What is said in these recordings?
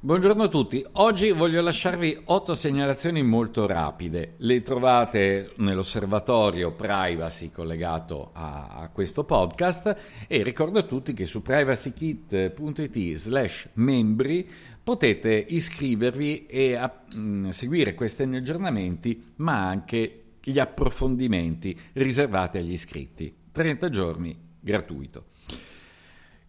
Buongiorno a tutti, oggi voglio lasciarvi otto segnalazioni molto rapide, le trovate nell'osservatorio privacy collegato a, a questo podcast e ricordo a tutti che su privacykit.it slash membri potete iscrivervi e a, mh, mm, seguire questi aggiornamenti ma anche gli approfondimenti riservati agli iscritti, 30 giorni gratuito.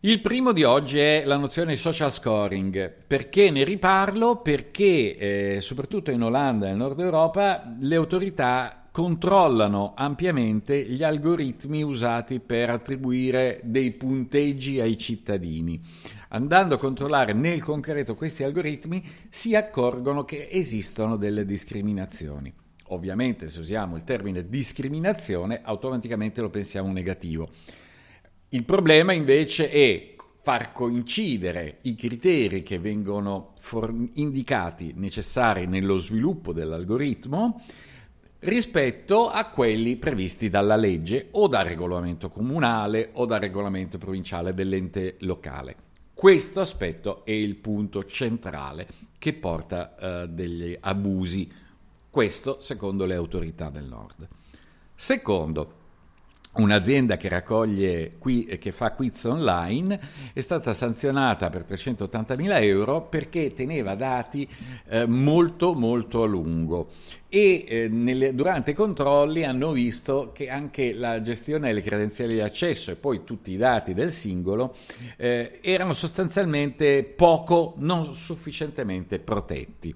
Il primo di oggi è la nozione social scoring. Perché ne riparlo? Perché eh, soprattutto in Olanda e nel nord Europa le autorità controllano ampiamente gli algoritmi usati per attribuire dei punteggi ai cittadini. Andando a controllare nel concreto questi algoritmi si accorgono che esistono delle discriminazioni. Ovviamente se usiamo il termine discriminazione automaticamente lo pensiamo negativo. Il problema invece è far coincidere i criteri che vengono form- indicati necessari nello sviluppo dell'algoritmo rispetto a quelli previsti dalla legge o dal regolamento comunale o dal regolamento provinciale dell'ente locale. Questo aspetto è il punto centrale che porta uh, degli abusi, questo secondo le autorità del nord. Secondo, un'azienda che raccoglie qui, che fa quiz online è stata sanzionata per 380.000 euro perché teneva dati eh, molto molto a lungo e eh, nelle, durante i controlli hanno visto che anche la gestione delle credenziali di accesso e poi tutti i dati del singolo eh, erano sostanzialmente poco, non sufficientemente protetti.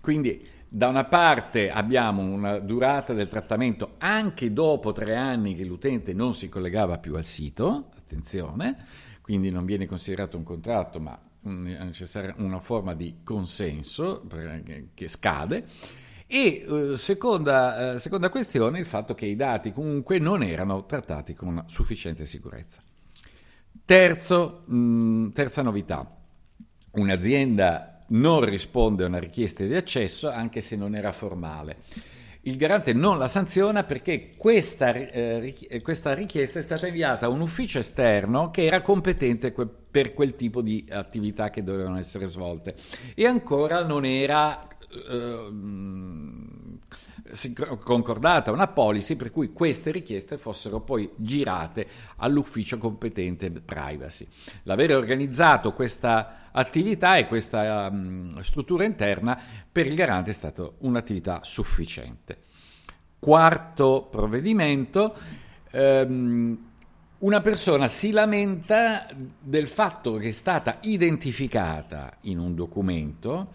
Quindi da una parte abbiamo una durata del trattamento anche dopo tre anni che l'utente non si collegava più al sito, attenzione, quindi non viene considerato un contratto ma una forma di consenso che scade. E eh, seconda, eh, seconda questione, il fatto che i dati comunque non erano trattati con sufficiente sicurezza. Terzo, mh, terza novità, un'azienda non risponde a una richiesta di accesso anche se non era formale. Il garante non la sanziona perché questa, eh, richiesta è stata inviata a un ufficio esterno che era competente que- per quel tipo di attività che dovevano essere svolte e ancora non era eh, concordata una policy per cui queste richieste fossero poi girate all'ufficio competente privacy. L'avere organizzato questa attività e questa um, struttura interna per il garante è stata un'attività sufficiente. Quarto provvedimento. Um, una persona si lamenta del fatto che è stata identificata in un documento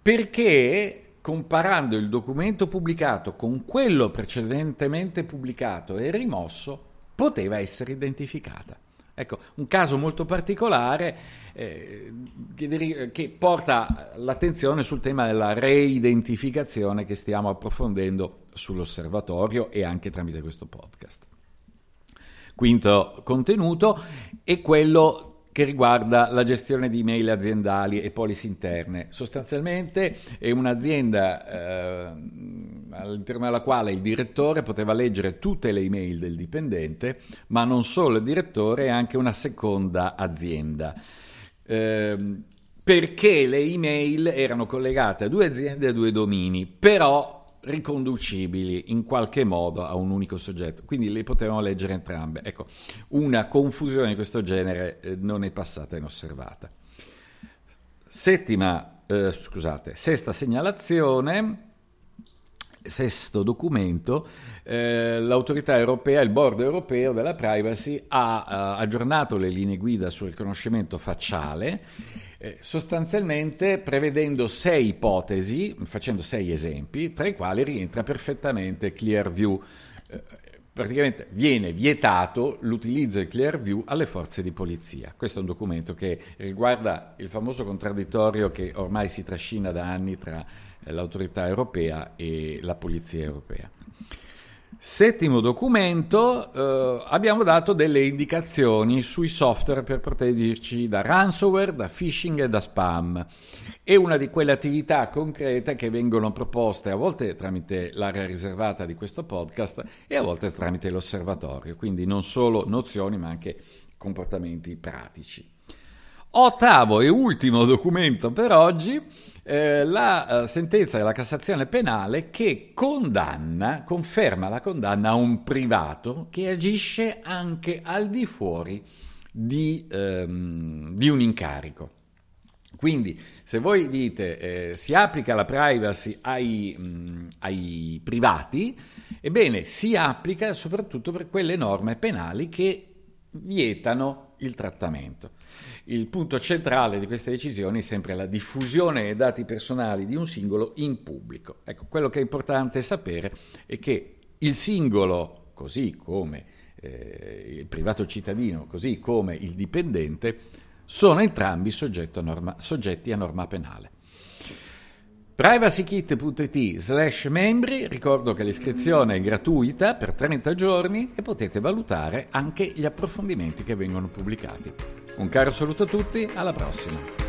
perché comparando il documento pubblicato con quello precedentemente pubblicato e rimosso, poteva essere identificata. Ecco, un caso molto particolare eh, che, che, porta l'attenzione sul tema della reidentificazione che stiamo approfondendo sull'osservatorio e anche tramite questo podcast. Quinto contenuto è quello che riguarda la gestione di email aziendali e policy interne. Sostanzialmente è un'azienda eh, all'interno della quale il direttore poteva leggere tutte le email del dipendente, ma non solo il direttore, anche una seconda azienda. Eh, perché le email erano collegate a due aziende e a due domini, però riconducibili in qualche modo a un unico soggetto, quindi le potevamo leggere entrambe. Ecco, una confusione di questo genere eh, non è passata inosservata. Settima, eh, scusate, sesta segnalazione, sesto documento, eh, l'autorità europea, il board europeo della privacy ha uh, aggiornato le linee guida sul riconoscimento facciale eh, sostanzialmente prevedendo sei ipotesi, facendo sei esempi, tra i quali rientra perfettamente Clearview. Eh, praticamente viene vietato l'utilizzo di Clearview alle forze di polizia. Questo è un documento che riguarda il famoso contraddittorio che ormai si trascina da anni tra eh, l'autorità europea e la polizia europea. Settimo documento, eh, abbiamo dato delle indicazioni sui software per proteggerci da ransomware, da phishing e da spam. È una di quelle attività concrete che vengono proposte a volte tramite l'area riservata di questo podcast e a volte tramite l'osservatorio, quindi non solo nozioni ma anche comportamenti pratici. Ottavo e ultimo documento per oggi, eh, la eh, sentenza della Cassazione penale che condanna, conferma la condanna a un privato che agisce anche al di fuori di, ehm, di un incarico. Quindi se voi dite eh, si applica la privacy ai, mh, ai, privati, ebbene si applica soprattutto per quelle norme penali che vietano il trattamento. Il punto centrale di queste decisioni è sempre la diffusione dei dati personali di un singolo in pubblico. Ecco, quello che è importante sapere è che il singolo, così come eh, il privato cittadino, così come il dipendente, sono entrambi a norma, soggetti a norma penale. privacykit.it slash membri, ricordo che l'iscrizione è gratuita per 30 giorni e potete valutare anche gli approfondimenti che vengono pubblicati. Un caro saluto a tutti, alla prossima!